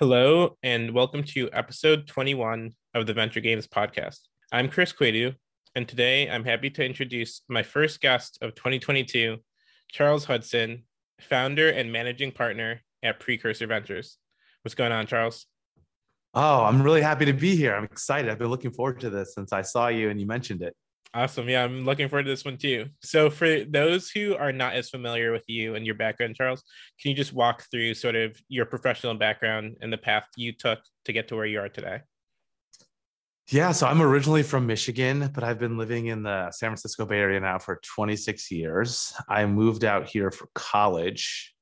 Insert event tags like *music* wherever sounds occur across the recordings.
Hello, and welcome to episode 21 of the Venture Games podcast. I'm Chris Quadu, and today I'm happy to introduce my first guest of 2022, Charles Hudson, founder and managing partner at Precursor Ventures. What's going on, Charles? Oh, I'm really happy to be here. I'm excited. I've been looking forward to this since I saw you and you mentioned it. Awesome. Yeah, I'm looking forward to this one too. So, for those who are not as familiar with you and your background, Charles, can you just walk through sort of your professional background and the path you took to get to where you are today? Yeah, so I'm originally from Michigan, but I've been living in the San Francisco Bay Area now for 26 years. I moved out here for college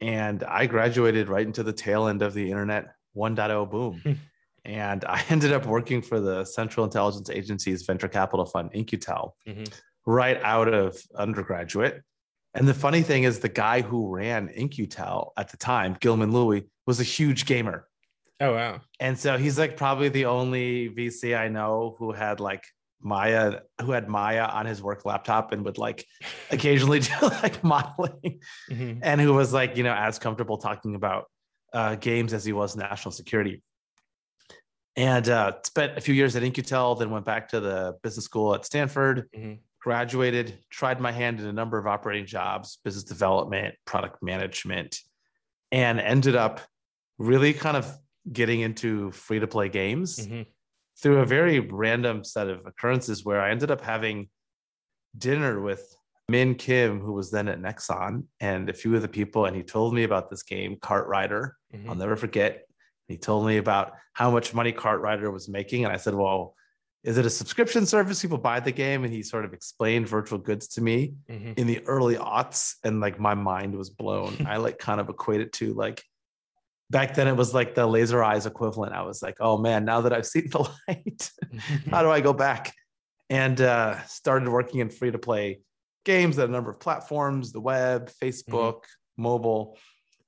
and I graduated right into the tail end of the internet 1.0 boom. *laughs* and I *laughs* ended up working for the Central Intelligence Agency's venture capital fund, In-Q-Tel, mm-hmm. right out of undergraduate. And the funny thing is, the guy who ran In-Q-Tel at the time, Gilman Louie, was a huge gamer. Oh wow! And so he's like probably the only VC I know who had like Maya, who had Maya on his work laptop and would like *laughs* occasionally do like modeling, mm-hmm. and who was like you know as comfortable talking about uh, games as he was national security and uh, spent a few years at In-Q-Tel, then went back to the business school at Stanford, mm-hmm. graduated, tried my hand in a number of operating jobs, business development, product management, and ended up really kind of getting into free to play games mm-hmm. through a very random set of occurrences where I ended up having dinner with Min Kim, who was then at Nexon, and a few of the people, and he told me about this game, KartRider. Mm-hmm. I'll never forget he told me about how much money KartRider was making. And I said, Well, is it a subscription service? People buy the game. And he sort of explained virtual goods to me mm-hmm. in the early aughts. And like my mind was blown. *laughs* I like kind of equated it to like back then it was like the laser eyes equivalent. I was like, oh man, now that I've seen the *laughs* light, *laughs* how do I go back? And uh, started working in free to play games at a number of platforms, the web, mm-hmm. Facebook, mm-hmm. mobile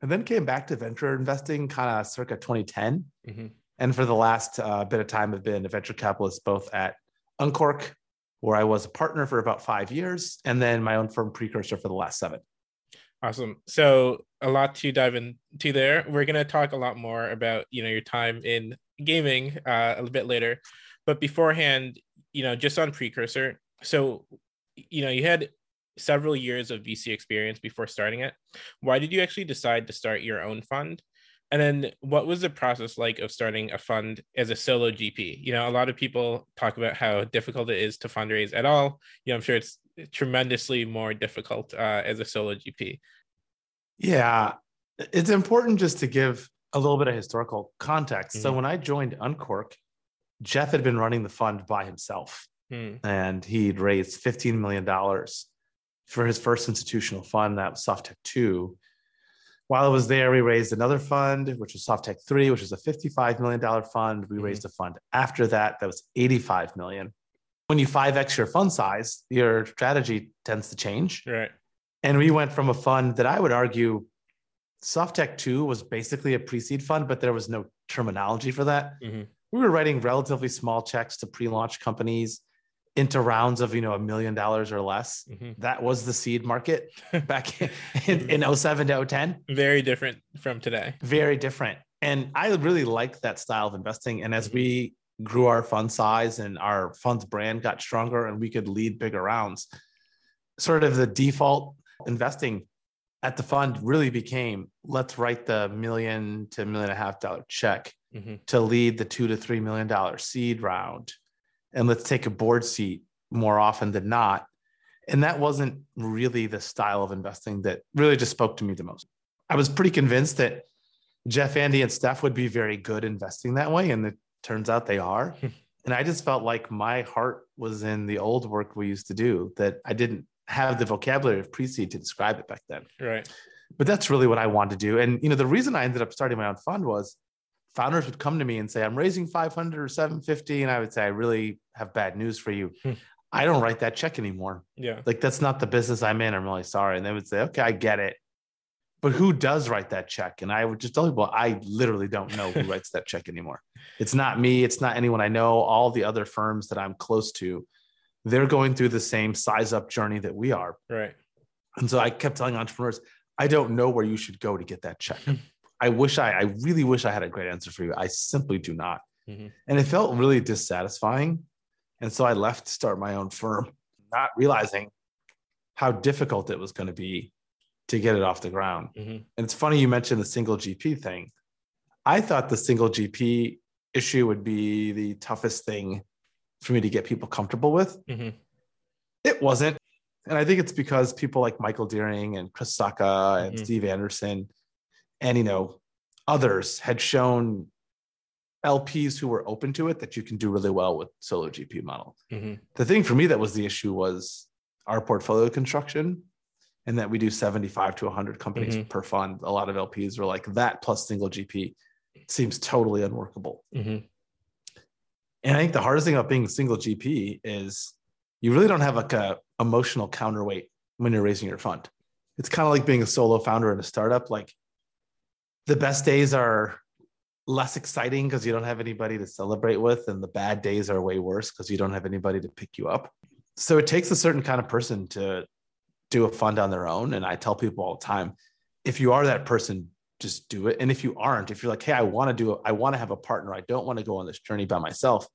and then came back to venture investing kind of circa 2010. Mm-hmm. And for the last uh, bit of time, I've been a venture capitalist both at Uncork, where I was a partner for about five years, and then my own firm Precursor for the last seven. Awesome. So a lot to dive into there. We're going to talk a lot more about you know your time in gaming uh, a little bit later, but beforehand, you know, just on Precursor. So you know you had several years of VC experience before starting it. Why did you actually decide to start your own fund? And then what was the process like of starting a fund as a solo GP? You know, a lot of people talk about how difficult it is to fundraise at all. You know, I'm sure it's tremendously more difficult uh, as a solo GP. Yeah, it's important just to give a little bit of historical context. Mm-hmm. So when I joined Uncork, Jeff had been running the fund by himself. Hmm. And he'd raised $15 million for his first institutional fund, that was SoftTech 2. While I was there, we raised another fund, which was SoftTech 3, which was a $55 million fund. We mm-hmm. raised a fund after that that was 85 million. When you 5x your fund size, your strategy tends to change. Right. And we went from a fund that I would argue SoftTech 2 was basically a pre seed fund, but there was no terminology for that. Mm-hmm. We were writing relatively small checks to pre launch companies into rounds of you know a million dollars or less mm-hmm. that was the seed market *laughs* back in, in 07 to 010 very different from today very different and i really like that style of investing and as mm-hmm. we grew our fund size and our fund's brand got stronger and we could lead bigger rounds sort of the default investing at the fund really became let's write the million to million and a half dollar check mm-hmm. to lead the two to three million dollar seed round and let's take a board seat more often than not. And that wasn't really the style of investing that really just spoke to me the most. I was pretty convinced that Jeff, Andy, and Steph would be very good investing that way. And it turns out they are. *laughs* and I just felt like my heart was in the old work we used to do that I didn't have the vocabulary of pre-seed to describe it back then. Right. But that's really what I wanted to do. And you know, the reason I ended up starting my own fund was founders would come to me and say, I'm raising 500 or 750. And I would say, I really have bad news for you. Hmm. I don't write that check anymore. Yeah. Like that's not the business I'm in. I'm really sorry. And they would say, okay, I get it. But who does write that check? And I would just tell people, I literally don't know who writes that check anymore. It's not me. It's not anyone I know. All the other firms that I'm close to, they're going through the same size up journey that we are. Right. And so I kept telling entrepreneurs, I don't know where you should go to get that check. I wish I, I really wish I had a great answer for you. I simply do not. Mm-hmm. And it felt really dissatisfying. And so I left to start my own firm, not realizing how difficult it was going to be to get it off the ground. Mm-hmm. And it's funny you mentioned the single GP thing. I thought the single GP issue would be the toughest thing for me to get people comfortable with. Mm-hmm. It wasn't. And I think it's because people like Michael Dearing and Chris Sacca and Mhm. Steve Anderson and you know others had shown LPs who were open to it that you can do really well with solo GP model. Mm-hmm. The thing for me that was the issue was our portfolio construction and that we do 75 to 100 companies Mhm. per fund. A lot of LPs were like that plus single GP seems totally unworkable. Mm-hmm. And I think the hardest thing about being a single GP is you really don't have like a emotional counterweight when you're raising your fund. It's kind of like being a solo founder in a startup. Like the best days are less exciting because you don't have anybody to celebrate with, and the bad days are way worse because you don't have anybody to pick you up. So it takes a certain kind of person to do a fund on their own. And I tell people all the time, if you are that person, just do it. And if you aren't, if you're like, hey, I want to do it, I want to have a partner, I don't want to go on this journey by myself,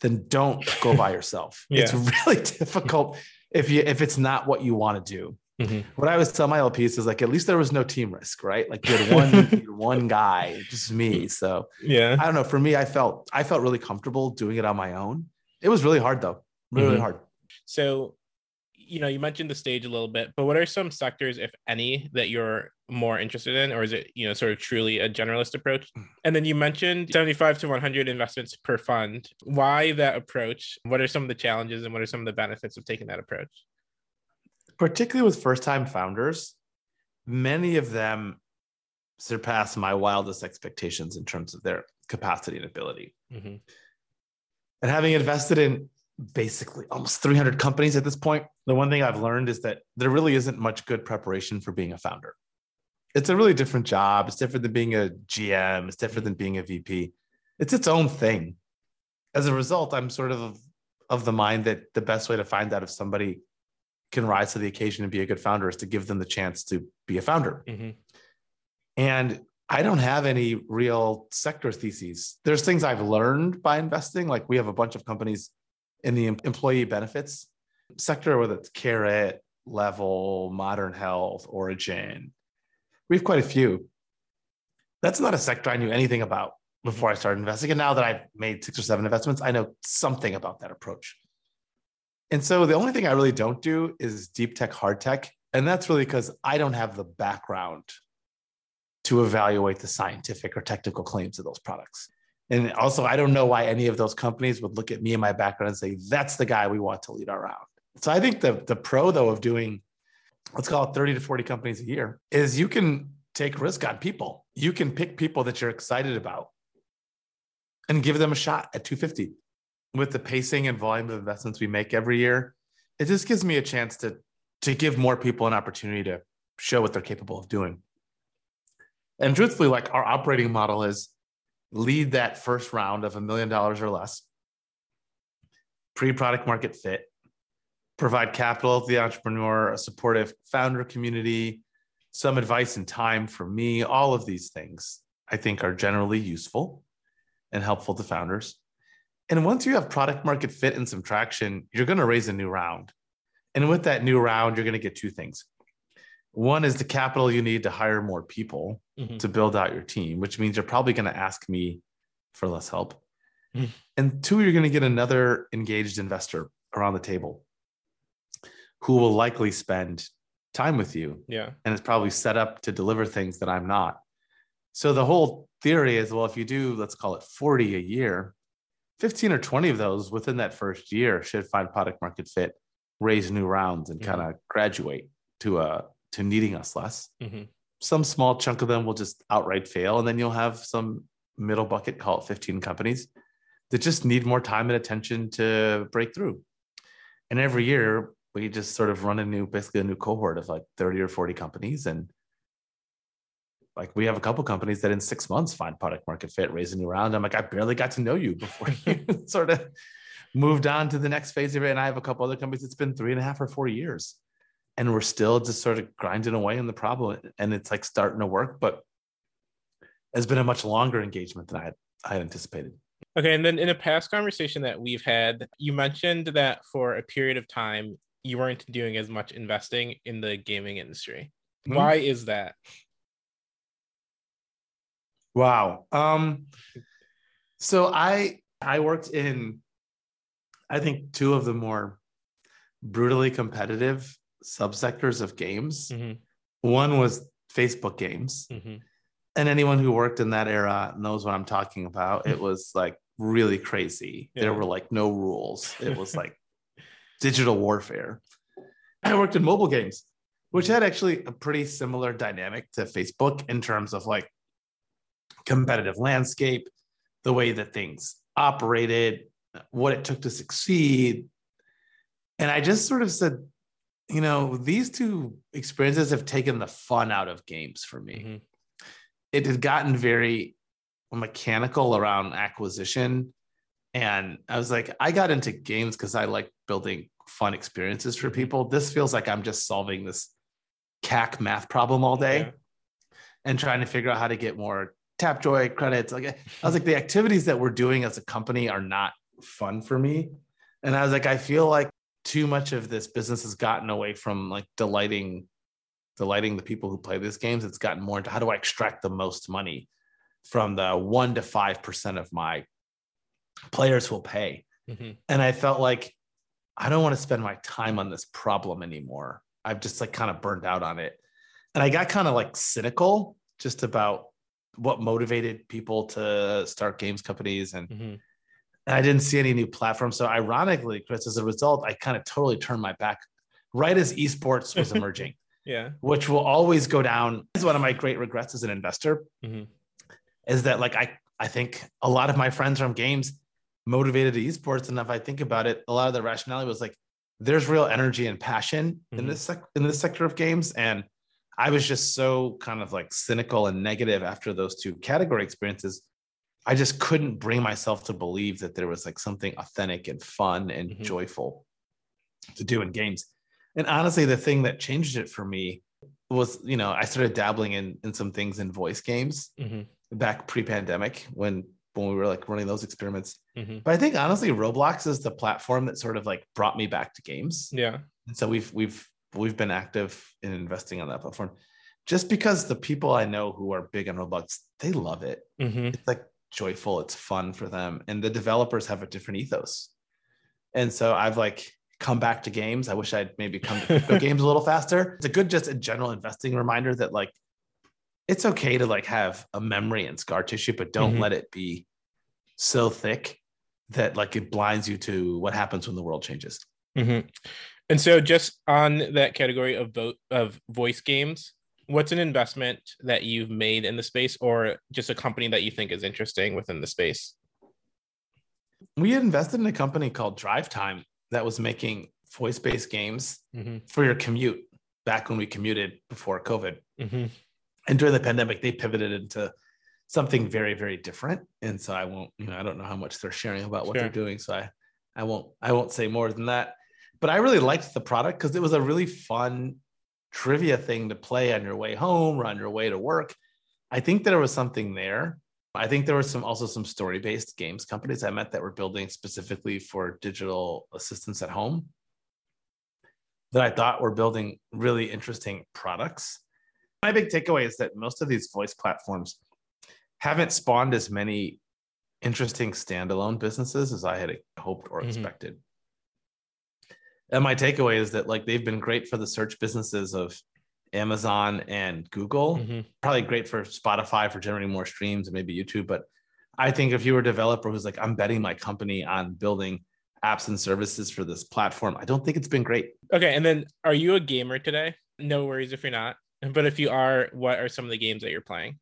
then don't go by yourself. *laughs* Yeah. It's really *laughs* difficult if you if it's not what you want to do. Mm-hmm. What I always tell my LPs is like, at least there was no team risk, right? Like you had one, *laughs* you had one guy, just me. So Yeah. I don't know. For me, I felt I felt really comfortable doing it on my own. It was really hard though, really Mhm. hard. So, you know, you mentioned the stage a little bit, but what are some sectors, if any, that you're more interested in, or is it, you know, sort of truly a generalist approach? And then you mentioned 75 to 100 investments per fund. Why that approach? What are some of the challenges and what are some of the benefits of taking that approach? Particularly with first time founders, many of them surpass my wildest expectations in terms of their capacity and ability. Mm-hmm. And having invested in basically almost 300 companies at this point, the one thing I've learned is that there really isn't much good preparation for being a founder. It's a really different job. It's different than being a GM, it's different than being a VP. It's its own thing. As a result, I'm sort of of the mind that the best way to find out if somebody can rise to the occasion and be a good founder is to give them the chance to be a founder. Mm-hmm. And I don't have any real sector theses. There's things I've learned by investing. Like we have a bunch of companies in the employee benefits sector, whether it's Carrot, Level, Modern Health, Origin. We have quite a few. That's not a sector I knew anything about before I started investing. And now that I've made six or seven investments, I know something about that approach. And so the only thing I really don't do is deep tech, hard tech. And that's really because I don't have the background to evaluate the scientific or technical claims of those products. And also, I don't know why any of those companies would look at me and my background and say, that's the guy we want to lead our round. So I think the, the pro, though, of doing, let's call it 30 to 40 companies a year, is you can take risk on people. You can pick people that you're excited about and give them a shot at 250 with the pacing and volume of investments we make every year. It just gives me a chance to, to give more people an opportunity to show what they're capable of doing. And truthfully, like our operating model is lead that first round of a million dollars or less, pre product market fit, provide capital to the entrepreneur, a supportive founder community, some advice and time from me. All of these things I think are generally useful and helpful to founders. And once you have product market fit and some traction, you're going to raise a new round. And with that new round, you're going to get two things. One is the capital you need to hire more people Mhm. to build out your team, which means you're probably going to ask me for less help. Mhm. And two, you're going to get another engaged investor around the table who will likely spend time with you Yeah. and is probably set up to deliver things that I'm not. So the whole theory is well, if you do, let's call it 40 a year, 15 or 20 of those within that first year should find product market fit, raise new rounds, and Mhm. kind of graduate to a to needing us less. Mhm. Some small chunk of them will just outright fail, and then you'll have some middle bucket, call it 15 companies that just need more time and attention to break through. And every year we just sort of run a new, basically a new cohort of like 30 or 40 companies. And like we have a couple companies that in six months find product market fit, raise a new round. I'm like, I barely got to know you before *laughs* you *laughs* sort of moved on to the next phase of it. And I have a couple other companies it's been three and a half or four years. And we're still just sort of grinding away on the problem. And it's like starting to work. But it's been a much longer engagement than I had, I had anticipated. Okay. And then in a past conversation that we've had, you mentioned that for a period of time, you weren't doing as much investing in the gaming industry. Mm-hmm. Why is that? Wow. Um, so I I worked in I think two of the more brutally competitive subsectors of games. Mm-hmm. One was Facebook games. Mm-hmm. And anyone who worked in that era knows what I'm talking about. It *laughs* was like really crazy. Yeah. There were like no rules. It was *laughs* like digital warfare. I worked in mobile games, which had actually a pretty similar dynamic to Facebook in terms of like competitive landscape, the way that things operated, what it took to succeed. And I just sort of said, you know, these two experiences have taken the fun out of games for me. Mm-hmm. It had gotten very mechanical around acquisition. And I was like, I got into games because I like building fun experiences for mm-hmm. people. This feels like I'm just solving this CAC math problem all day yeah. and trying to figure out how to get more Tapjoy credits. Like I was like, the activities that we're doing as a company are not fun for me. And I was like, I feel like too much of this business has gotten away from like delighting delighting the people who play these games. It's gotten more into how do I extract the most money from the one to five percent of my players will pay. Mm-hmm. And I felt like I don't want to spend my time on this problem anymore. I've just like kind of burned out on it. And I got kind of like cynical just about what motivated people to start games companies and, mm-hmm. I didn't see any new platforms. So ironically, Chris, as a result, I kind of totally turned my back right as esports was *laughs* emerging. yeah. Which will always go down. Is one of my great regrets as an investor. Mm-hmm. Is that like I I think a lot of my friends from games motivated to esports. And if I think about it, a lot of the rationality was like there's real energy and passion mm-hmm. in this sec- in this sector of games. And I was just so kind of like cynical and negative after those two category experiences. I just couldn't bring myself to believe that there was like something authentic and fun and mm-hmm. joyful to do in games. And honestly, the thing that changed it for me was, you know, I started dabbling in in some things in voice games mm-hmm. back pre-pandemic when when we were like running those experiments. Mm-hmm. But I think honestly, Roblox is the platform that sort of like brought me back to games. Yeah. And so we've we've we've been active in investing on that platform just because the people I know who are big on Roblox, they love it. Mm-hmm. It's like joyful, it's fun for them. And the developers have a different ethos. And so I've like come back to games. I wish I'd maybe come to *laughs* games a little faster. It's a good, just a general investing reminder that like it's okay to like have a memory and scar tissue, but don't mm-hmm. let it be so thick that like it blinds you to what happens when the world changes. Mm-hmm. And so, just on that category of vote of voice games, what's an investment that you've made in the space, or just a company that you think is interesting within the space? We invested in a company called Drive Time that was making voice-based games mm-hmm. for your commute back when we commuted before COVID. Mm-hmm. And during the pandemic, they pivoted into something very, very different. And so I won't, you know, I don't know how much they're sharing about what sure. they're doing. So I, I won't, I won't say more than that but I really liked the product because it was a really fun trivia thing to play on your way home or on your way to work. I think there was something there. I think there were some also some story-based games companies I met that were building specifically for digital assistants at home that I thought were building really interesting products. My big takeaway is that most of these voice platforms haven't spawned as many interesting standalone businesses as I had hoped or mm-hmm. expected and my takeaway is that like they've been great for the search businesses of Amazon and Google. Mm-hmm. Probably great for Spotify for generating more streams and maybe YouTube. But I think if you were a developer who's like, I'm betting my company on building apps and services for this platform, I don't think it's been great. Okay. And then are you a gamer today? No worries if you're not. But if you are, what are some of the games that you're playing?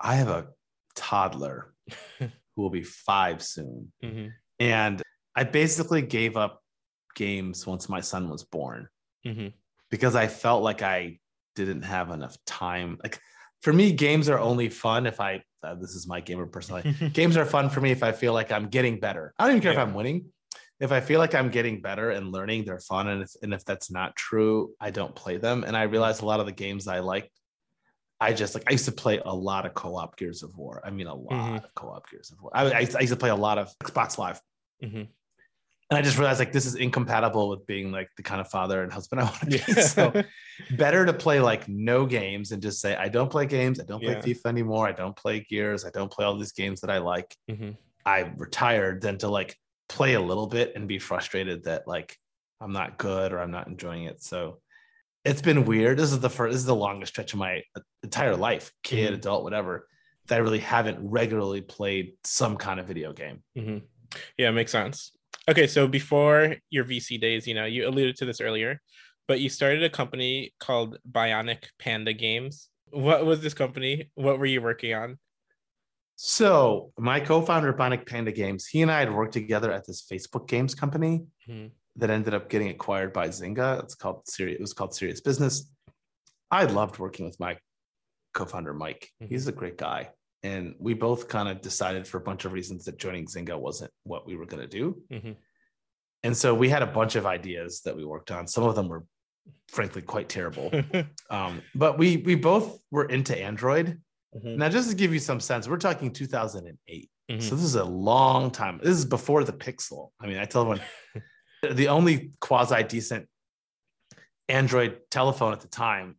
I have a toddler *laughs* who will be five soon. Mm-hmm. And I basically gave up games once my son was born mm-hmm. because I felt like I didn't have enough time. Like for me, games are only fun if I. Uh, this is my gamer personality. *laughs* games are fun for me if I feel like I'm getting better. I don't even care yeah. if I'm winning. If I feel like I'm getting better and learning, they're fun. And if, and if that's not true, I don't play them. And I realized a lot of the games I liked I just like I used to play a lot of co-op Gears of War. I mean, a lot mm-hmm. of co-op Gears of War. I, I, used to play a lot of Xbox Live, mm-hmm. And I just realized like this is incompatible with being like the kind of father and husband I want to be. Yeah. so *laughs* better to play like no games and just say I don't play games. I don't play yeah. FIFA anymore. I don't play Gears. I don't play all these games that I like. Mm-hmm. I retired than to like play a little bit and be frustrated that like I'm not good or I'm not enjoying it. So it's been weird. This is the first, this is the longest stretch of my entire life, kid, mm-hmm. adult, whatever, that I really haven't regularly played some kind of video game. Mm-hmm. Yeah, makes sense. Okay, so before your VC days, you know, you alluded to this earlier, but you started a company called Bionic Panda Games. What was this company? What were you working on? So, my co-founder Bionic Panda Games, he and I had worked together at this Facebook games company. Mm-hmm that ended up getting acquired by Zynga. It's called Serious. It was called Serious Business. I loved working with my co-founder Mike. Mm-hmm. He's a great guy, and we both kind of decided for a bunch of reasons that joining Zynga wasn't what we were going to do. Mm-hmm. And so we had a bunch of ideas that we worked on. Some of them were, frankly, quite terrible. *laughs* um, but we we both were into Android. Mm-hmm. Now, just to give you some sense, we're talking 2008. Mm-hmm. So this is a long time. This is before the Pixel. I mean, I tell everyone *laughs* the only quasi decent Android telephone at the time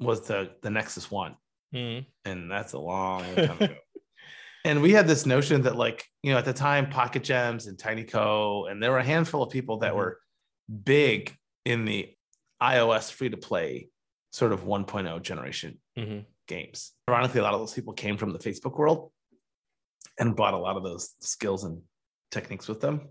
was the the Nexus One, mm. And that's a long time ago. *laughs* and we had this notion that, like, you know, at the time, Pocket Gems and TinyCo, and there were a handful of people that mm-hmm. were big in the iOS free to play sort of 1.0 generation mm-hmm. games. Ironically, a lot of those people came from the Facebook world and brought a lot of those skills and techniques with them.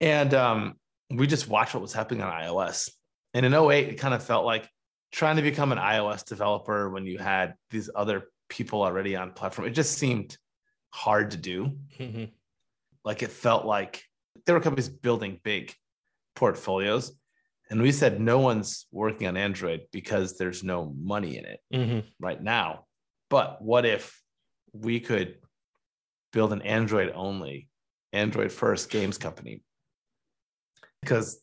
And um, we just watched what was happening on iOS. And in 08, it kind of felt like trying to become an iOS developer when you had these other people already on platform. It just seemed hard to do. Mm-hmm. Like it felt like there were companies building big portfolios. And we said no one's working on Android because there's no money in it mm-hmm. right now. But what if we could build an Android only, Android first games company because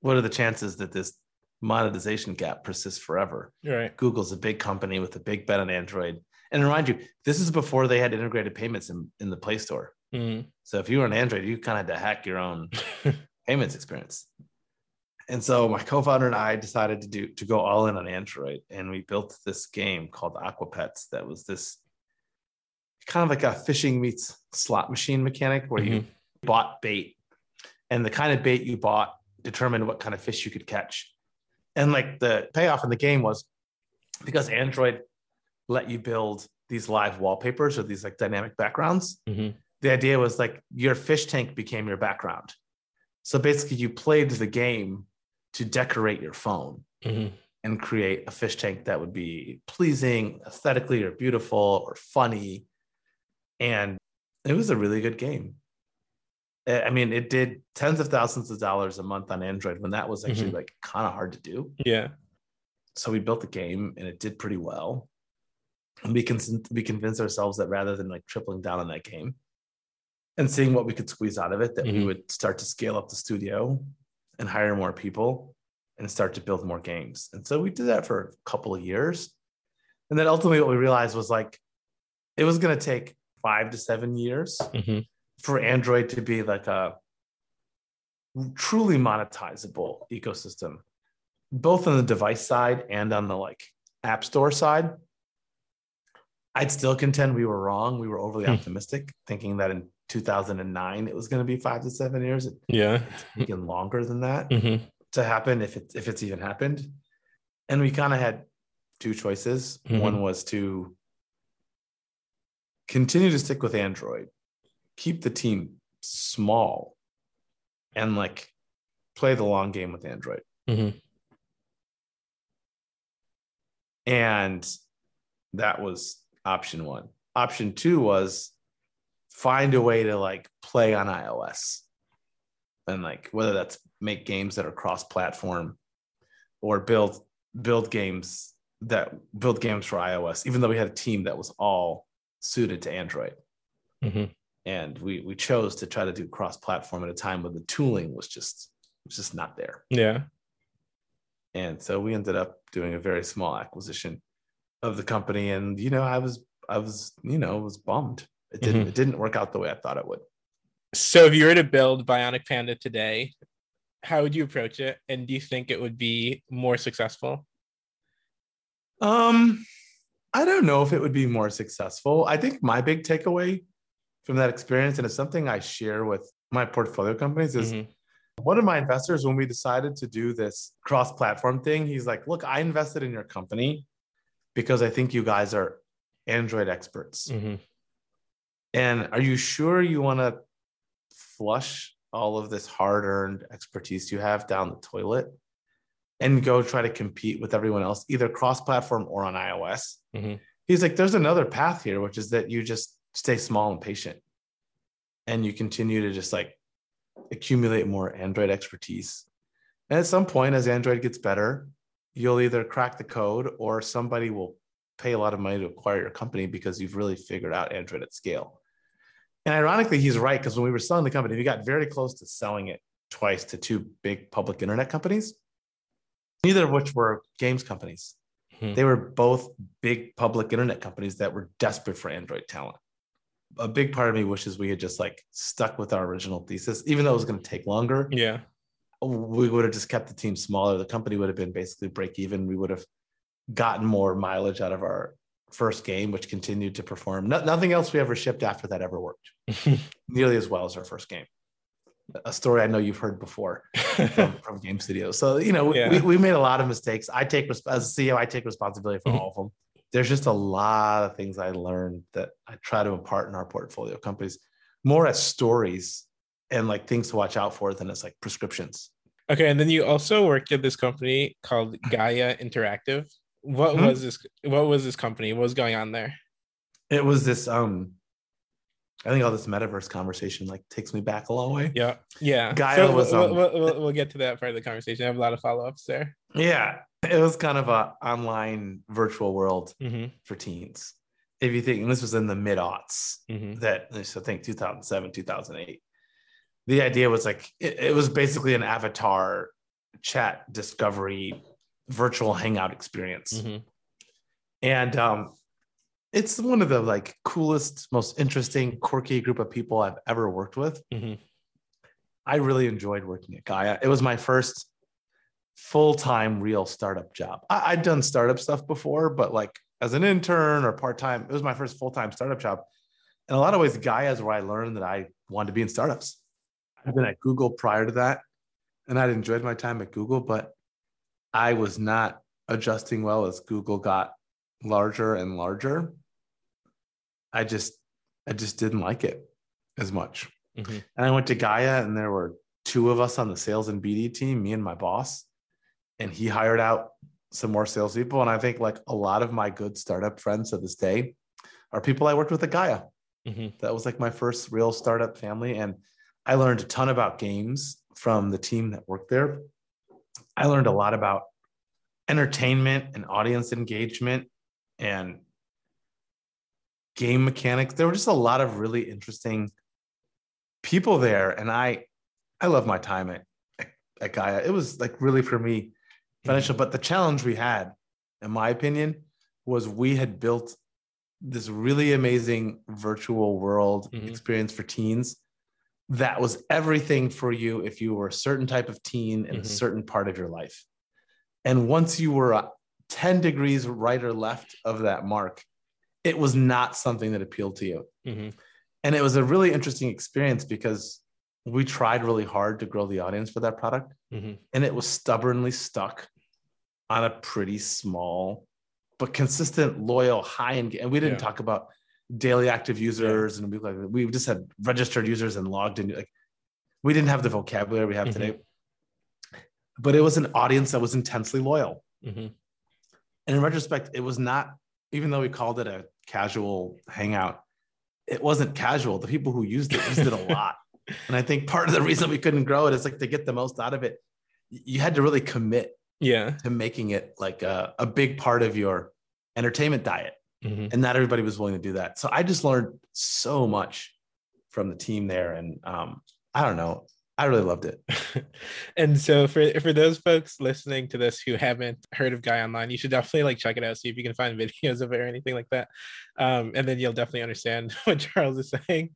what are the chances that this monetization gap persists forever? Right. Google's a big company with a big bet on Android. And remind you, this is before they had integrated payments in, in the Play Store. Mm-hmm. So if you were an Android, you kind of had to hack your own *laughs* payments experience. And so my co-founder and I decided to do to go all in on Android, and we built this game called Aquapets. That was this kind of like a fishing meets slot machine mechanic where mm-hmm. you bought bait and the kind of bait you bought determined what kind of fish you could catch. And like the payoff in the game was because Android let you build these live wallpapers or these like dynamic backgrounds. Mm-hmm. The idea was like your fish tank became your background. So basically, you played the game to decorate your phone mm-hmm. and create a fish tank that would be pleasing aesthetically or beautiful or funny. And it was a really good game. I mean, it did tens of thousands of dollars a month on Android when that was actually mm-hmm. like kind of hard to do. Yeah. So we built the game and it did pretty well. And we can we convinced ourselves that rather than like tripling down on that game and seeing what we could squeeze out of it, that mm-hmm. we would start to scale up the studio and hire more people and start to build more games. And so we did that for a couple of years. And then ultimately what we realized was like it was going to take five to seven years. Mm-hmm for Android to be like a truly monetizable ecosystem, both on the device side and on the like app store side. I'd still contend we were wrong. We were overly hmm. optimistic, thinking that in 2009 it was going to be five to seven years. Yeah, it's taken longer than that mm-hmm. to happen if it if it's even happened. And we kind of had two choices. Mm-hmm. One was to continue to stick with Android keep the team small and like play the long game with Android. Mm-hmm. And that was option one. Option two was find a way to like play on iOS and like whether that's make games that are cross platform or build build games that build games for iOS, even though we had a team that was all suited to Android. Mm-hmm and we we chose to try to do cross platform at a time when the tooling was just was just not there yeah and so we ended up doing a very small acquisition of the company, and you know, I was I was you know was bummed. It didn't mm-hmm. it didn't work out the way I thought it would. So if you were to build Bionic Panda today, how would you approach it, and do you think it would be more successful? Um, I don't know if it would be more successful. I think my big takeaway from that experience, and it's something I share with my portfolio companies, is mm-hmm. one of my investors, when we decided to do this cross platform thing, he's like, Look, I invested in your company because I think you guys are Android experts. Mm-hmm. And are you sure you want to flush all of this hard earned expertise you have down the toilet? and go try to compete with everyone else, either cross platform or on iOS. Mm-hmm. He's like, there's another path here, which is that you just stay small and patient and you continue to just like accumulate more Android expertise. And at some point, as Android gets better, you'll either crack the code or somebody will pay a lot of money to acquire your company because you've really figured out Android at scale. And ironically, he's right because when we were selling the company, we got very close to selling it twice to two big public internet companies neither of which were games companies. Hmm. They were both big public internet companies that were desperate for Android talent. A big part of me wishes we had just like stuck with our original thesis, even though it was going to take longer. Yeah. We would have just kept the team smaller. The company would have been basically break even. We would have gotten more mileage out of our first game, which continued to perform. No, nothing else we ever shipped after that ever worked *laughs* nearly as well as our first game a story I know you've heard before from, *laughs* from Game Studios. So you know, yeah. we, we made a lot of mistakes. I take as a CEO, I take responsibility for all of them. There's just a lot of things I learned that I try to impart in our portfolio companies, more as stories and like things to watch out for than as like prescriptions. Okay, and then you also worked at this company called Gaia Interactive. What mm-hmm. was this? What was this company? What was going on there? It was this um I think all this metaverse conversation like takes me back a long way. Yeah, yeah. Gaia so was. Um, we'll, we'll, we'll, get to that part of the conversation. I have a lot of follow ups there. Yeah, it was kind of a online virtual world mm-hmm. for teens. If you think, and this was in the mid aughts, mm-hmm. that so I think 2007, 2008. The idea was like it, it was basically an avatar chat discovery virtual hangout experience. Mm-hmm. And um, it's one of the like coolest, most interesting, quirky group of people I've ever worked with. Mm-hmm. I really enjoyed working at Gaia. It was my first full-time real startup job. I, had done startup stuff before, but like as an intern or part-time, it was my first full-time startup job. In a lot of ways, Gaia is where I learned that I wanted to be in startups. I've been at Google prior to that, and I'd enjoyed my time at Google, but I was not adjusting well as Google got larger and larger, I just I just didn't like it as much. Mm-hmm. And I went to Gaia, and there were two of us on the sales and BD team, me and my boss, and he hired out some more salespeople. And I think like a lot of my good startup friends to this day are people I worked with at Gaia. Mm-hmm. That was like my first real startup family, and I learned a ton about games from the team that worked there. I learned a lot about entertainment and audience engagement and game mechanics. There were just a lot of really interesting people there. And I I love my time at, at Gaia. It was like really for me financial. But the challenge we had, in my opinion, was we had built this really amazing virtual world mm-hmm. experience for teens that was everything for you if you were a certain type of teen in mm-hmm. a certain part of your life. And once you were 10 degrees right or left of that mark, it was not something that appealed to you. Mm-hmm. And it was a really interesting experience because we tried really hard to grow the audience for that product. Mm-hmm. And it was stubbornly stuck on a pretty small, but consistent, loyal, high end. And we didn't yeah. talk about daily active users yeah. and we like we just had registered users and logged in. Like we didn't have the vocabulary we have mm-hmm. today. But it was an audience that was intensely loyal. Mm-hmm. And in retrospect, it was not, even though we called it a casual hangout, it wasn't casual. The people who used it used it a *laughs* lot. And I think part of the reason we couldn't grow it is like to get the most out of it, you had to really commit yeah to making it like a, a big part of your entertainment diet. Mm-hmm. And not everybody was willing to do that. So I just learned so much from the team there. And um, I don't know, I really loved it. *laughs* and so for for those folks listening to this who haven't heard of Gaia Online, you should definitely like check it out, see if you can find *laughs* videos of it or anything like that. Um, and then you'll definitely understand *laughs* what Charles is saying.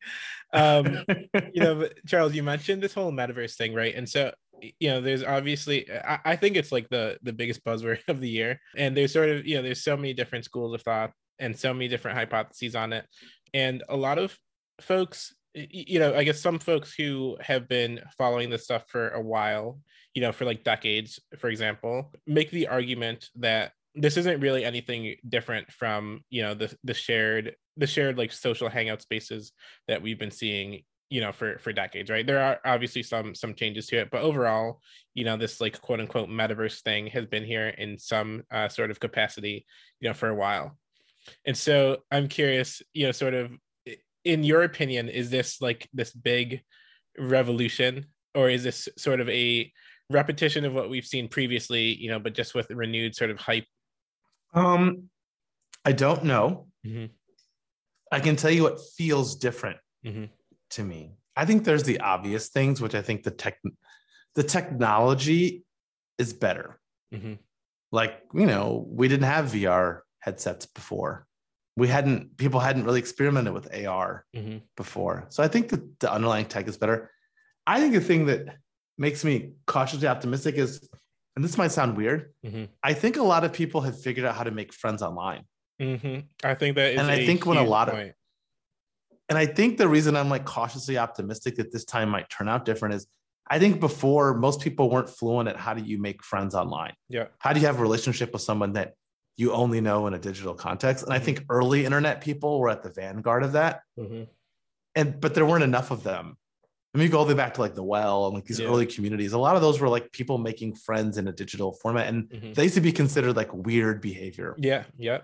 Um, you know, Charles, you mentioned this whole metaverse thing, right? And so you know there's obviously I, I, think it's like the the biggest buzzword of the year and there's sort of you know there's so many different schools of thought and so many different hypotheses on it and a lot of folks you know i guess some folks who have been following this stuff for a while you know for like decades for example make the argument that this isn't really anything different from you know the the shared the shared like social hangout spaces that we've been seeing you know for for decades right? There are obviously some some changes to it but overall you know this like quote unquote metaverse thing has been here in some uh, sort of capacity you know for a while. And so i'm curious you know sort of in your opinion is this like this big revolution or is this sort of a repetition of what we've seen previously you know but just with renewed sort of hype um i don't know mm-hmm. i can tell you what feels different mm-hmm to me. I think there's the obvious things, which I think the tech, the technology is better. Mm-hmm. Like you know, we didn't have VR headsets before. We hadn't people hadn't really experimented with AR mm-hmm. before. So I think that the underlying tech is better. I think the thing that makes me cautiously optimistic is, and this might sound weird, mm-hmm. I think a lot of people have figured out how to make friends online. Mm-hmm. I think that, and I think when a lot point. of and I think the reason I'm like cautiously optimistic that this time might turn out different is I think before most people weren't fluent at how do you make friends online. Yeah. How do you have a relationship with someone that you only know in a digital context? And I think mm-hmm. early internet people were at the vanguard of that. Mm-hmm. And but there weren't enough of them. I mean, you go all the way back to like the well and like these yeah. early communities. A lot of those were like people making friends in a digital format, and mm-hmm. they used to be considered like weird behavior. Yeah, yeah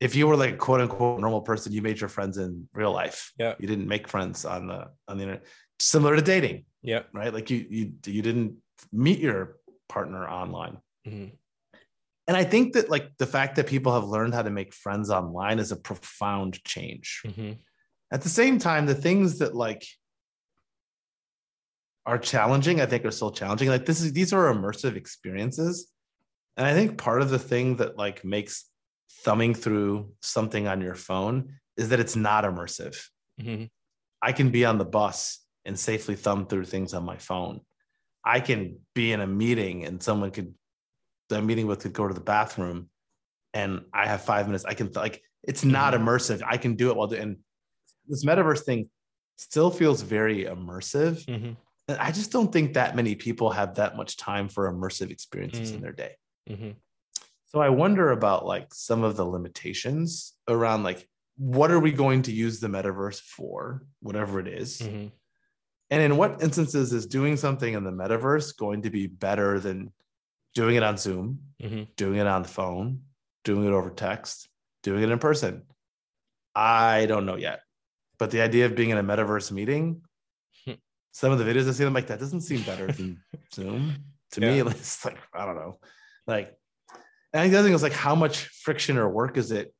if you were like a quote unquote normal person, you made your friends in real life. Yeah. You didn't make friends on the on the internet. Similar to dating. Yeah. Right. Like you you you didn't meet your partner online. Mm-hmm. And I think that like the fact that people have learned how to make friends online is a profound change. Mm-hmm. At the same time, the things that like are challenging, I think are still challenging. Like this is these are immersive experiences. And I think part of the thing that like makes thumbing through something on your phone is that it's not immersive. Mm-hmm. I can be on the bus and safely thumb through things on my phone. I can be in a meeting and someone could, the meeting with could go to the bathroom and I have five minutes. I can, like, it's not mm-hmm. immersive. I can do it while doing, and this metaverse thing still feels very immersive. Mm-hmm. And I just don't think that many people have that much time for immersive experiences in mm. their day. Mm-hmm. So I wonder about like some of the limitations around like what are we going to use the metaverse for, whatever it is? Mm-hmm. And in what instances is doing something in the metaverse going to be better than doing it on Zoom, mm-hmm. doing it on the phone, doing it over text, doing it in person? I don't know yet. But the idea of being in a metaverse meeting, *laughs* some of the videos I see, I'm like, that doesn't seem better than *laughs* Zoom. To yeah. me, it's *laughs* like, I don't know. Like and I think the other thing is like how much friction or work is it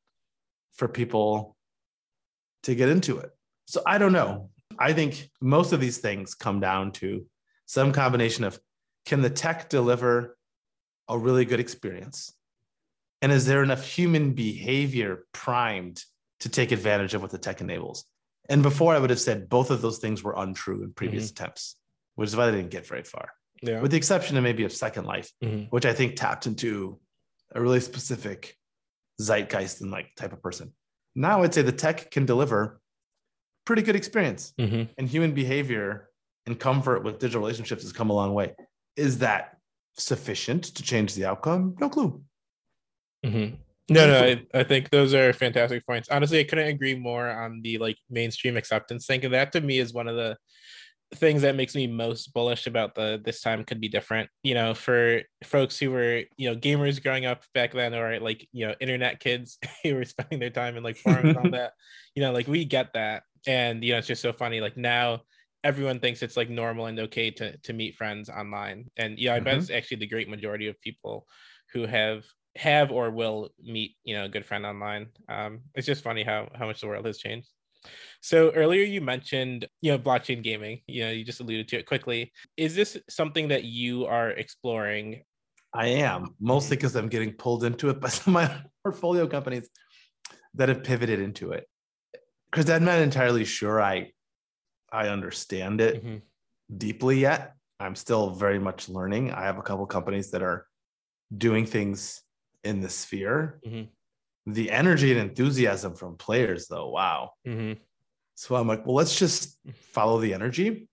for people to get into it? So I don't know. I think most of these things come down to some combination of can the tech deliver a really good experience? And is there enough human behavior primed to take advantage of what the tech enables? And before I would have said both of those things were untrue in previous mm-hmm. attempts, which is why they didn't get very far. Yeah. With the exception of maybe of Second Life, mm-hmm. which I think tapped into a really specific zeitgeist and like type of person. Now I'd say the tech can deliver pretty good experience mm-hmm. and human behavior and comfort with digital relationships has come a long way. Is that sufficient to change the outcome? No clue. Mm-hmm. No, no, I, I, think those are fantastic points. Honestly, I couldn't agree more on the like mainstream acceptance thing. And that to me is one of the things that makes me most bullish about the this time could be different you know for folks who were you know gamers growing up back then or like you know internet kids *laughs* who were spending their time in like forums on *laughs* that you know like we get that and you know it's just so funny like now everyone thinks it's like normal and okay to to meet friends online and yeah i mm-hmm. bet it's actually the great majority of people who have have or will meet you know a good friend online um it's just funny how how much the world has changed So earlier you mentioned, you know, blockchain gaming. You know, you just alluded to it quickly. Is this something that you are exploring? I am mostly because I'm getting pulled into it by *laughs* some of my portfolio companies that have pivoted into it. Because I'm not entirely sure I I understand it mm-hmm. deeply yet. I'm still very much learning. I have a couple companies that are doing things in the sphere. Mm-hmm. The energy and enthusiasm from players, though, wow. Mm-hmm. So I'm like, well, let's just follow the energy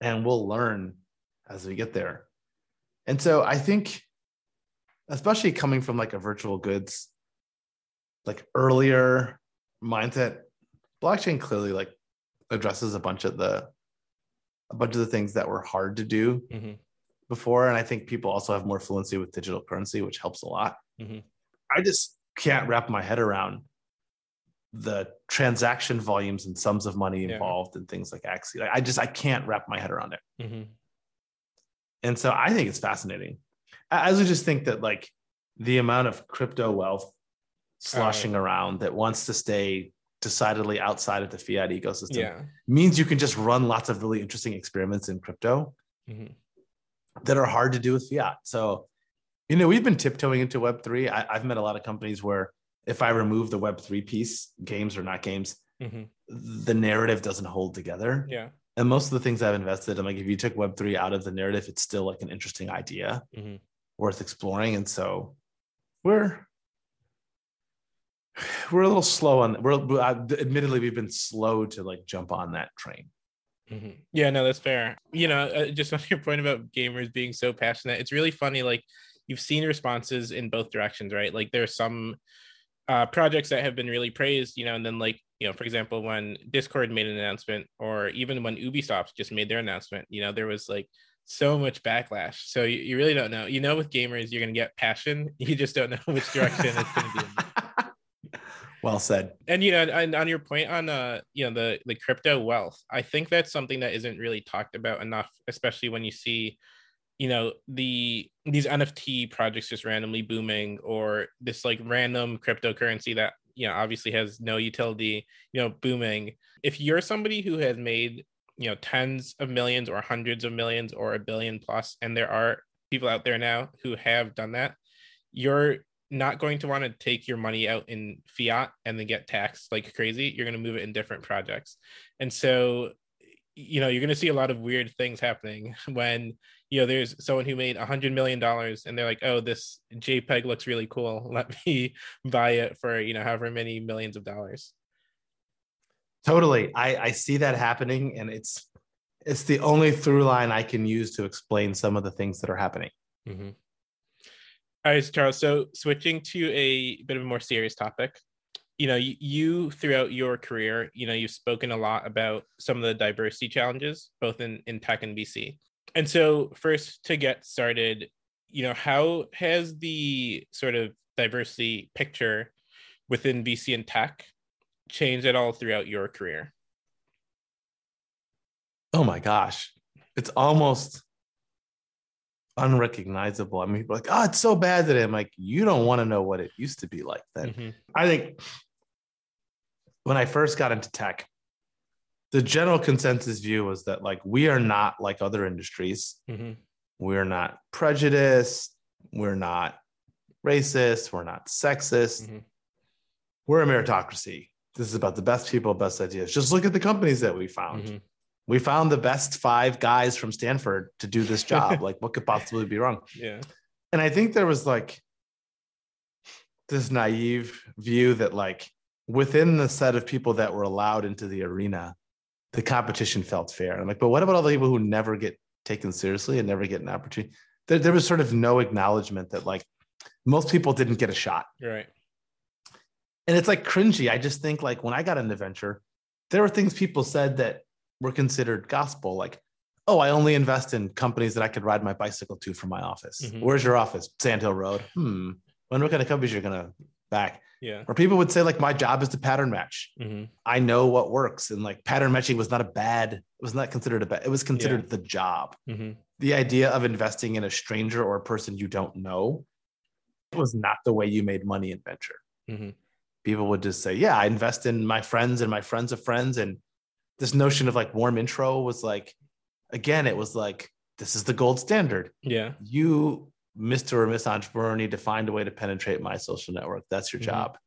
and we'll learn as we get there. And so I think, especially coming from like a virtual goods, like earlier mindset, blockchain clearly like addresses a bunch of the a bunch of the things that were hard to do mm-hmm. before. And I think people also have more fluency with digital currency, which helps a lot. Mm-hmm. I just can't wrap my head around the transaction volumes and sums of money involved yeah. and things like Axie. Like, I just I can't wrap my head around it. Mm-hmm. And so I think it's fascinating. I also just think that like the amount of crypto wealth sloshing uh, around that wants to stay decidedly outside of the fiat ecosystem yeah. means you can just run lots of really interesting experiments in crypto mm-hmm. that are hard to do with fiat. So, you know, we've been tiptoeing into Web3. I, I've met a lot of companies where if I remove the Web3 piece, games or not games, mm-hmm. the narrative doesn't hold together. Yeah. And most of the things I've invested, I'm like, if you took Web3 out of the narrative, it's still like an interesting idea mm-hmm. worth exploring. And so we're we're a little slow on we're uh, admittedly we've been slow to like jump on that train mm-hmm. yeah no that's fair you know uh, just *laughs* on your point about gamers being so passionate it's really funny like you've seen responses in both directions right like there's some uh, projects that have been really praised, you know, and then like, you know, for example, when Discord made an announcement or even when Ubisoft just made their announcement, you know, there was like so much backlash. So you, you really don't know. You know, with gamers, you're going to get passion. *laughs* You just don't know which direction it's going to be. *laughs* well said. And you know, and on your point on uh, you know, the the crypto wealth, I think that's something that isn't really talked about enough, especially when you see you know the these nft projects just randomly booming or this like random cryptocurrency that you know obviously has no utility you know booming if you're somebody who has made you know tens of millions or hundreds of millions or a billion plus and there are people out there now who have done that you're not going to want to take your money out in fiat and then get taxed like crazy you're going to move it in different projects. And so you know you're going to see a lot of weird things happening *laughs* when you know there's someone who made a hundred million dollars and they're like oh this jpeg looks really cool. *laughs* Let me buy it for you know however many millions of dollars. Totally. I i see that happening and it's it's the only through line i can use to explain some of the things that are happening. Mm-hmm. All right charles so switching to a bit of a more serious topic you know you, you, throughout your career you know you've spoken a lot about some of the diversity challenges both in in tech and vc and so first to get started you know how has the sort of diversity picture within vc and tech changed at all throughout your career? Oh my gosh. It's almost unrecognizable. I mean, like, oh, it's so bad that I'm like, you don't want to know what it used to be like then. Mm-hmm. I think when I first got into tech, the general consensus view was that like we are not like other industries. Mm-hmm. We're not prejudiced. We're not racist. We're not sexist. Mm-hmm. We're a meritocracy. This is about the best people, best ideas. Just look at the companies that we found. We found the best five guys from Stanford to do this *laughs* job. like, what could possibly be wrong? Yeah. And I think there was like this naive view that like within the set of people that were allowed into the arena, the competition felt fair. I'm like, but what about all the people who never get taken seriously and never get an opportunity? There, there was sort of no acknowledgement that like most people didn't get a shot. Right. And it's like cringy. I just think like when I got into venture, there were things people said that were considered gospel, like, oh, I only invest in companies that I could ride my bicycle to from my office. Mm-hmm. Where's your office? Sandhill Road. Hmm. Wonder what kind of companies you're gonna back. Yeah. Or people would say, like, my job is to pattern match. Mm-hmm. I know what works. And like pattern matching was not a bad, it was not considered a bad, it was considered yeah. the job. Mm-hmm. The idea of investing in a stranger or a person you don't know was not the way you made money in venture. Mm-hmm. people would just say, Yeah, I invest in my friends and my friends of friends. And this notion of like warm intro was like, again, it was like, this is the gold standard. Yeah. You, Mr. or Miss Entrepreneur, need to find a way to penetrate my social network. That's your mm-hmm. job.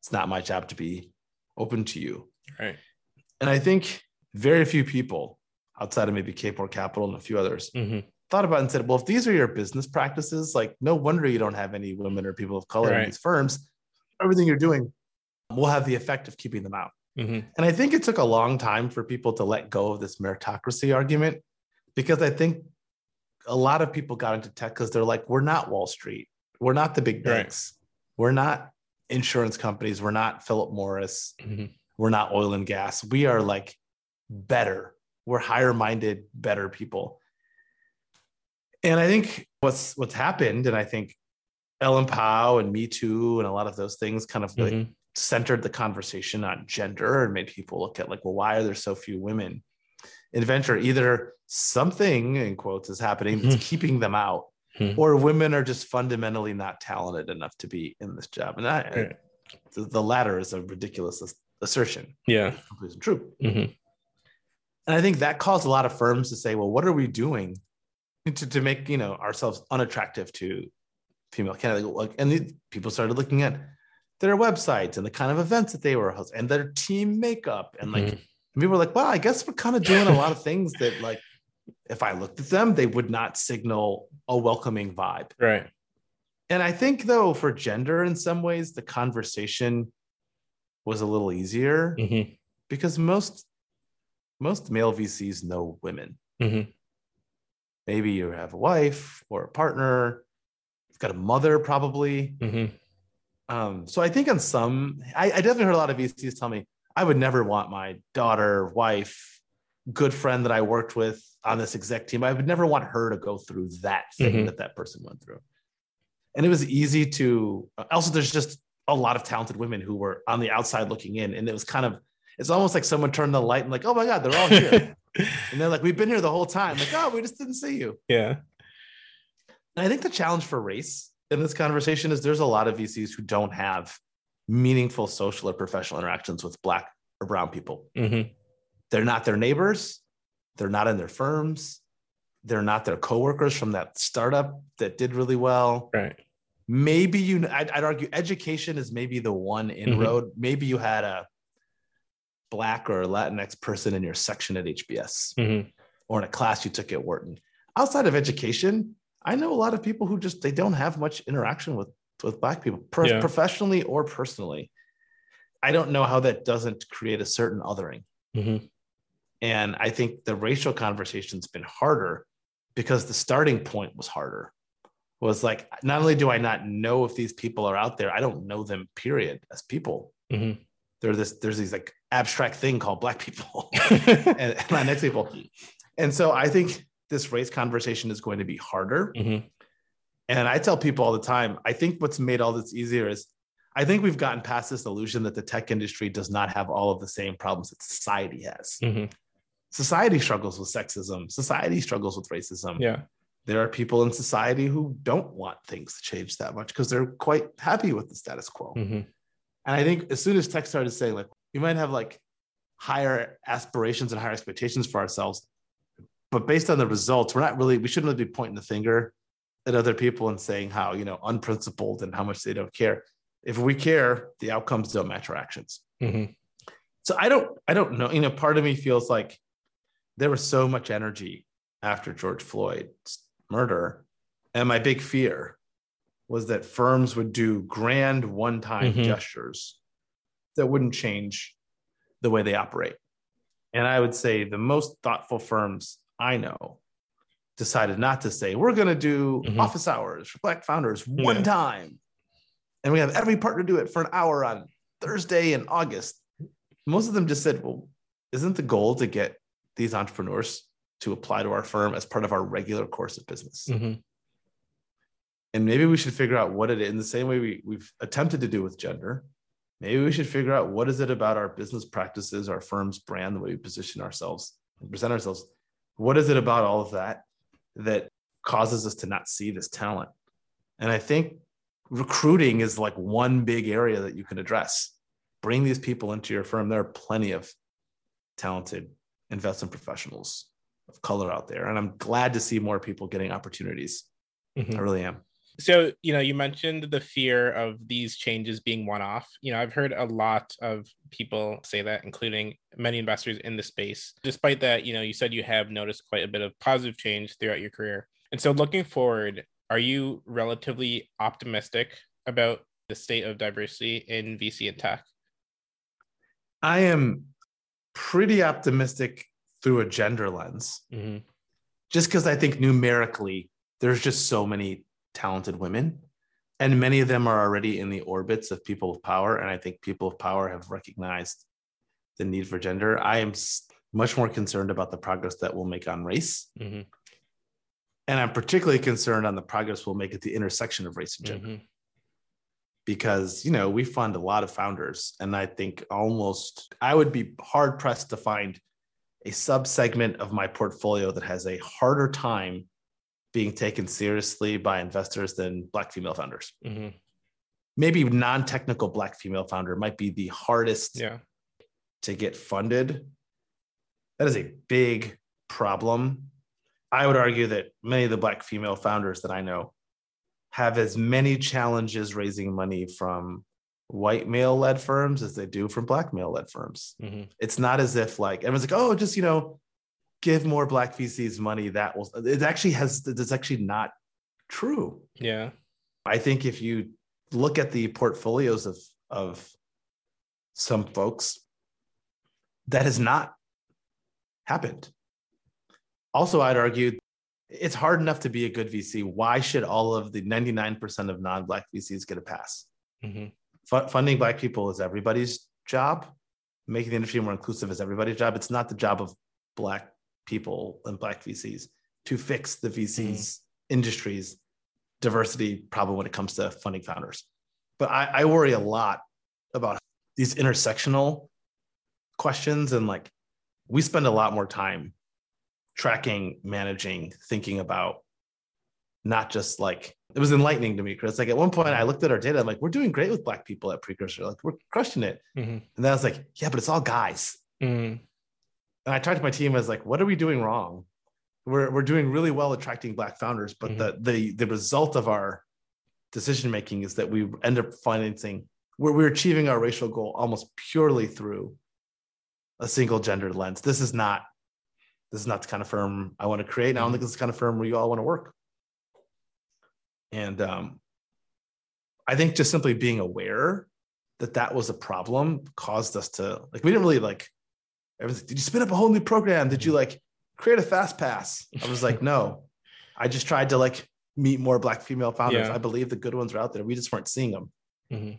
It's not my job to be open to you. Right. And I think very few people outside of maybe Kapor Capital and a few others mm-hmm. thought about and said, well, if these are your business practices, like no wonder you don't have any women or people of color right. in these firms. Everything you're doing will have the effect of keeping them out. Mm-hmm. And I think it took a long time for people to let go of this meritocracy argument because I think a lot of people got into tech because they're like, we're not Wall Street. We're not the big banks. Right. We're not insurance companies. We're not Philip Morris. Mm-hmm. We're not oil and gas. We are like better. We're higher minded, better people. And I think what's what's happened, and I think Ellen Pao and Me Too and a lot of those things kind of mm-hmm. like centered the conversation on gender and made people look at like, well, why are there so few women in venture? Either something in quotes is happening that's mm-hmm. keeping them out, mm-hmm. or women are just fundamentally not talented enough to be in this job. And that right. the, the, latter is a ridiculous assertion. Yeah, completely true. Mm-hmm. And I think that caused a lot of firms to say, well, what are we doing to, to make you know ourselves unattractive to female candidates? And the, people started looking at their websites and the kind of events that they were hosting and their team makeup. And like mm-hmm. people were like, well, I guess we're kind of doing a lot of things that like if I looked at them, they would not signal a welcoming vibe. Right. And I think though for gender in some ways the conversation was a little easier mm-hmm. because most most male VCs know women. Mm-hmm. Maybe you have a wife or a partner, you've got a mother probably. Um, so I think on some, I, I definitely heard a lot of VCs tell me I would never want my daughter, wife, good friend that I worked with on this exec team. I would never want her to go through that thing mm-hmm. that that person went through. And it was easy to. Also, there's just a lot of talented women who were on the outside looking in, and it was kind of. It's almost like someone turned the light and like, oh my god, they're all here, *laughs* and they're like, we've been here the whole time. Like, oh, we just didn't see you. Yeah. And I think the challenge for race in this conversation is there's a lot of VCs who don't have meaningful social or professional interactions with Black or Brown people. Mm-hmm. They're not their neighbors. They're not in their firms. They're not their coworkers from that startup that did really well. Right. Maybe you, I'd, I'd argue education is maybe the one inroad. Mm-hmm. Maybe you had a Black or Latinx person in your section at HBS mm-hmm. or in a class you took at Wharton. Outside of education, I know a lot of people who just they don't have much interaction with with black people per- yeah. professionally or personally. I don't know how that doesn't create a certain othering. Mm-hmm. And I think the racial conversation's been harder because the starting point was harder. Was like, not only do I not know if these people are out there, I don't know them, period, as people. Mm-hmm. There's this, there's these like abstract thing called black people *laughs* *laughs* and, and Latinx people. And so I think this race conversation is going to be harder. Mm-hmm. And I tell people all the time, I think what's made all this easier is I think we've gotten past this illusion that the tech industry does not have all of the same problems that society has. Mm-hmm. Society struggles with sexism, society struggles with racism. Yeah. There are people in society who don't want things to change that much because they're quite happy with the status quo. Mm-hmm. And I think as soon as tech started saying, like, we might have like higher aspirations and higher expectations for ourselves, but based on the results, we're not really, we shouldn't really be pointing the finger at other people and saying how, you know, unprincipled and how much they don't care. If we care, the outcomes don't match our actions. Mm-hmm. So I don't, I don't know. You know, part of me feels like there was so much energy after George Floyd's murder. And my big fear was that firms would do grand one time mm-hmm. gestures that wouldn't change the way they operate. And I would say the most thoughtful firms I know decided not to say, we're going to do mm-hmm. office hours for Black founders one yeah. time. And we have every partner do it for an hour on Thursday in August. Most of them just said, well, isn't the goal to get these entrepreneurs to apply to our firm as part of our regular course of business? Mm-hmm. And maybe we should figure out what it is in the same way we, we've attempted to do with gender. Maybe we should figure out what is it about our business practices, our firm's brand, the way we position ourselves and present ourselves what is it about all of that that causes us to not see this talent? And I think recruiting is like one big area that you can address. bring these people into your firm. There are plenty of talented investment professionals of color out there. And I'm glad to see more people getting opportunities. Mm-hmm. I really am. So, you know, you mentioned the fear of these changes being one off. You know, I've heard a lot of people say that, including many investors in the space. Despite that, you know, you said you have noticed quite a bit of positive change throughout your career. And so, looking forward, are you relatively optimistic about the state of diversity in VC and tech? I am pretty optimistic through a gender lens, mm-hmm. just because I think numerically there's just so many talented women, and many of them are already in the orbits of people of power. And I think people of power have recognized the need for gender. I am much more concerned about the progress that we'll make on race. Mm-hmm. And I'm particularly concerned on the progress we'll make at the intersection of race and gender. Mm-hmm. Because, you know, we fund a lot of founders. And I think almost, I would be hard pressed to find a subsegment of my portfolio that has a harder time being taken seriously by investors than black female founders. Mm-hmm. Maybe non-technical black female founder might be the hardest yeah. to get funded. That is a big problem. I would argue that many of the black female founders that I know have as many challenges raising money from white male led firms as they do from black male led firms. Mm-hmm. It's not as if like everyone's like, oh, just you know, give more black VCs money, that will it actually has it's actually not true. Yeah. I think if you look at the portfolios of of some folks, that has not happened. Also, I'd argue it's hard enough to be a good VC. Why should all of the 99% of non Black VCs get a pass? Mm-hmm. F- funding Black people is everybody's job. Making the industry more inclusive is everybody's job. It's not the job of Black people and black VCs to fix the VCs mm. industries diversity problem when it comes to funding founders. But I, I worry a lot about these intersectional questions and like we spend a lot more time tracking, managing, thinking about not just like it was enlightening to me, Chris. Like at one point I looked at our data, I'm like, we're doing great with black people at precursor, like we're crushing it. Mm-hmm. And then I was like, yeah, but it's all guys. Mm-hmm and I talked to my team as like, what are we doing wrong? We're we're doing really well attracting black founders, but mm-hmm. the the the result of our decision making is that we end up financing we're, we're achieving our racial goal almost purely through a single gender lens. This is not this is not the kind of firm I want to create. And I don't think mm-hmm. this is the kind of firm where you all want to work. And um, I think just simply being aware that that was a problem caused us to like we didn't really like Everyone's like, did you spin up a whole new program? Did you like create a fast pass? I was like, no. I just tried to like meet more black female founders. Yeah. I believe the good ones are out there. We just weren't seeing them. Mm-hmm.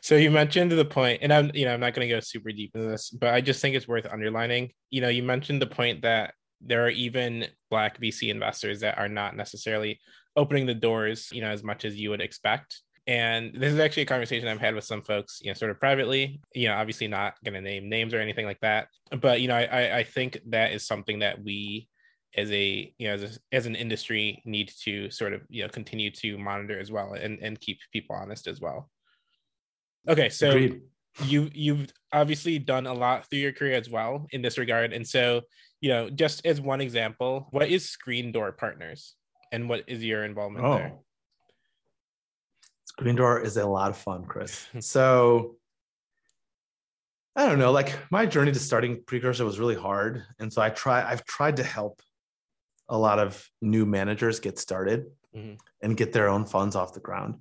So you mentioned the point, and I'm you know I'm not going to go super deep into this, but I just think it's worth underlining. You know, you mentioned the point that there are even black VC investors that are not necessarily opening the doors, you know, as much as you would expect. And this is actually a conversation I've had with some folks, you know, sort of privately, you know, obviously not going to name names or anything like that. But, you know, I, I think that is something that we as a, you know, as, a, as an industry need to sort of, you know, continue to monitor as well and, and keep people honest as well. Okay. So Agreed. you, you've obviously done a lot through your career as well in this regard. And so, you know, just as one example, what is Screen Door Partners and what is your involvement oh. there? Screen Door is a lot of fun, Chris. *laughs* so I don't know, like my journey to starting Precursor was really hard. And so I try, I've tried to help a lot of new managers get started mm-hmm. and get their own funds off the ground.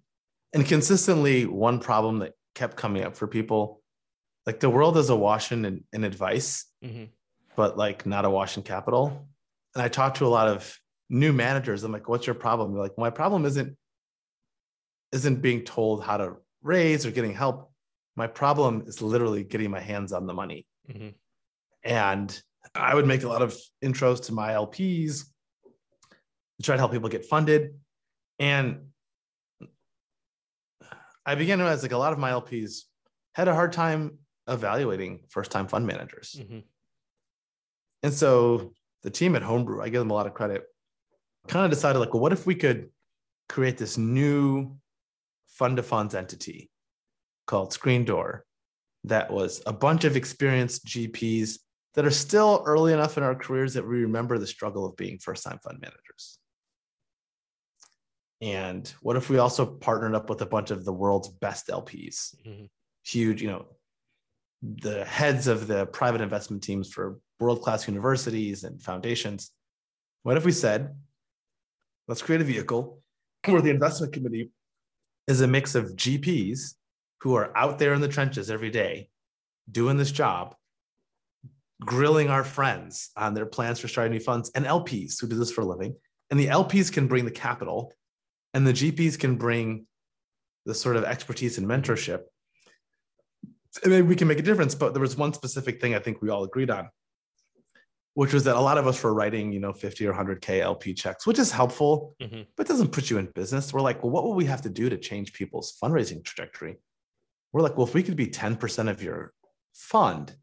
And consistently, one problem that kept coming up for people, like the world is awash in, in advice, mm-hmm. but like not awash in capital. And I talked to a lot of new managers. I'm like, what's your problem? They're like, my problem isn't isn't being told how to raise or getting help. My problem is literally getting my hands on the money. Mm-hmm. And I would make a lot of intros to my LPs to try to help people get funded. And I began to realize like a lot of my LPs had a hard time evaluating first time fund managers. Mm-hmm. And so the team at Homebrew, I give them a lot of credit, kind of decided like, well, what if we could create this new fund of funds entity called Screen Door that was a bunch of experienced GPs that are still early enough in our careers that we remember the struggle of being first time fund managers. And what if we also partnered up with a bunch of the world's best LPs? Mm-hmm. Huge, you know, the heads of the private investment teams for world class universities and foundations. What if we said, let's create a vehicle where the investment committee is a mix of GPs who are out there in the trenches every day doing this job, grilling our friends on their plans for starting new funds, and LPs who do this for a living. And the LPs can bring the capital, and the GPs can bring the sort of expertise and mentorship. We can make a difference. But there was one specific thing I think we all agreed on, which was that a lot of us were writing, you know, 50 or 100K LP checks, which is helpful, mm-hmm. but doesn't put you in business. We're like, well, what would we have to do to change people's fundraising trajectory? We're like, well, if we could be 10% of your fund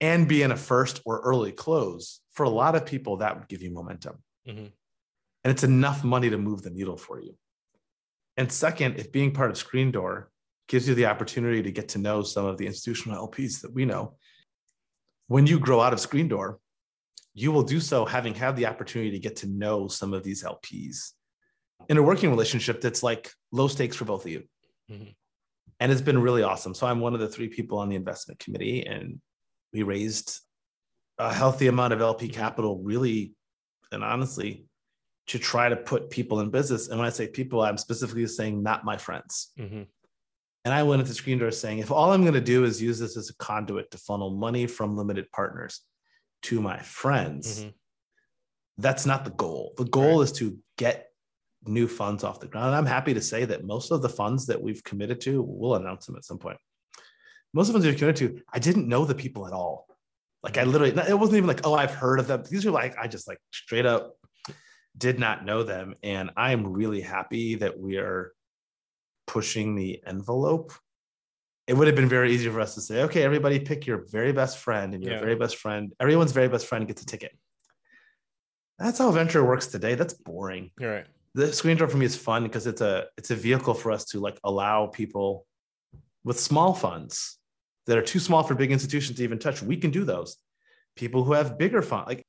and be in a first or early close, for a lot of people, that would give you momentum. Mm-hmm. And it's enough money to move the needle for you. And second, if being part of Screen Door gives you the opportunity to get to know some of the institutional LPs that we know, when you grow out of Screen Door, you will do so having had the opportunity to get to know some of these LPs in a working relationship that's like low stakes for both of you. Mm-hmm. And it's been really awesome. So I'm one of the three people on the investment committee, and we raised a healthy amount of LP capital, really and honestly, to try to put people in business. And when I say people, I'm specifically saying not my friends. Mm-hmm. And I went into Screen Door saying, if all I'm going to do is use this as a conduit to funnel money from limited partners to my friends, mm-hmm. that's not the goal. The goal right. is to get new funds off the ground. And I'm happy to say that most of the funds that we've committed to, we'll announce them at some point. Most of the funds we've committed to, I didn't know the people at all. Like I literally, it wasn't even like, oh, I've heard of them. These are like, I just like straight up did not know them. And I'm really happy that we are pushing the envelope. It would have been very easy for us to say, okay, everybody pick your very best friend and your yeah. very best friend, everyone's very best friend gets a ticket. That's how venture works today. That's boring. You're right. The screen door for me is fun because it's a it's a vehicle for us to like allow people with small funds that are too small for big institutions to even touch. We can do those. People who have bigger funds, like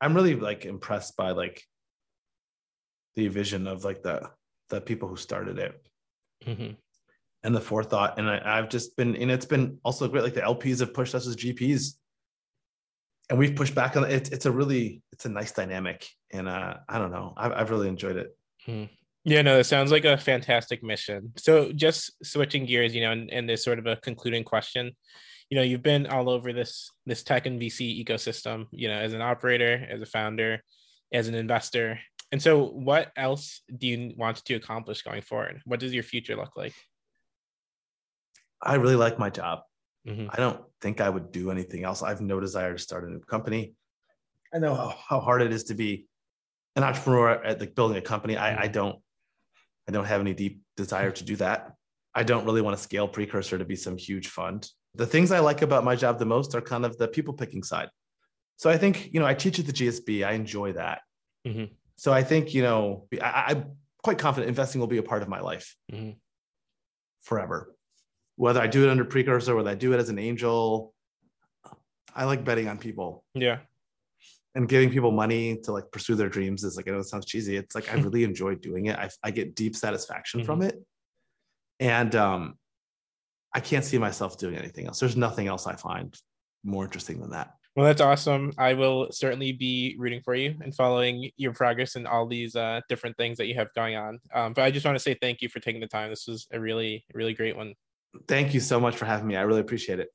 I'm really like impressed by like the vision of like the the people who started it mm-hmm. And the forethought. And I, have just been, and it's been also great. Like the LPs have pushed us as GPs, and we've pushed back on it. It's a really, it's a nice dynamic, and uh, I don't know, I've, I've really enjoyed it. Mm. Yeah, no, it sounds like a fantastic mission. So just switching gears, you know, and, and this sort of a concluding question. You know, you've been all over this this tech and VC ecosystem, you know, as an operator, as a founder, as an investor. And so, what else do you want to accomplish going forward? What does your future look like? I really like my job. Mm-hmm. I don't think I would do anything else. I have no desire to start a new company. I know how, how hard it is to be an entrepreneur at like building a company. I, I mm-hmm. don't I don't have any deep desire to do that. I don't really want to scale precursor to be some huge fund. The things I like about my job the most are kind of the people picking side. So I think, you know, I teach at the GSB. I enjoy that. Mm-hmm. So I think, you know, I, am quite confident investing will be a part of my life mm-hmm. forever. Whether I do it under precursor, whether I do it as an angel, I like betting on people. Yeah. And giving people money to like pursue their dreams is like, I know it sounds cheesy. It's like, I *laughs* really enjoy doing it. I, I get deep satisfaction mm-hmm. from it. And um, I can't see myself doing anything else. There's nothing else I find more interesting than that. Well, that's awesome. I will certainly be rooting for you and following your progress and all these uh, different things that you have going on. Um, but I just want to say thank you for taking the time. This was a really, really great one. Thank you so much for having me. I really appreciate it.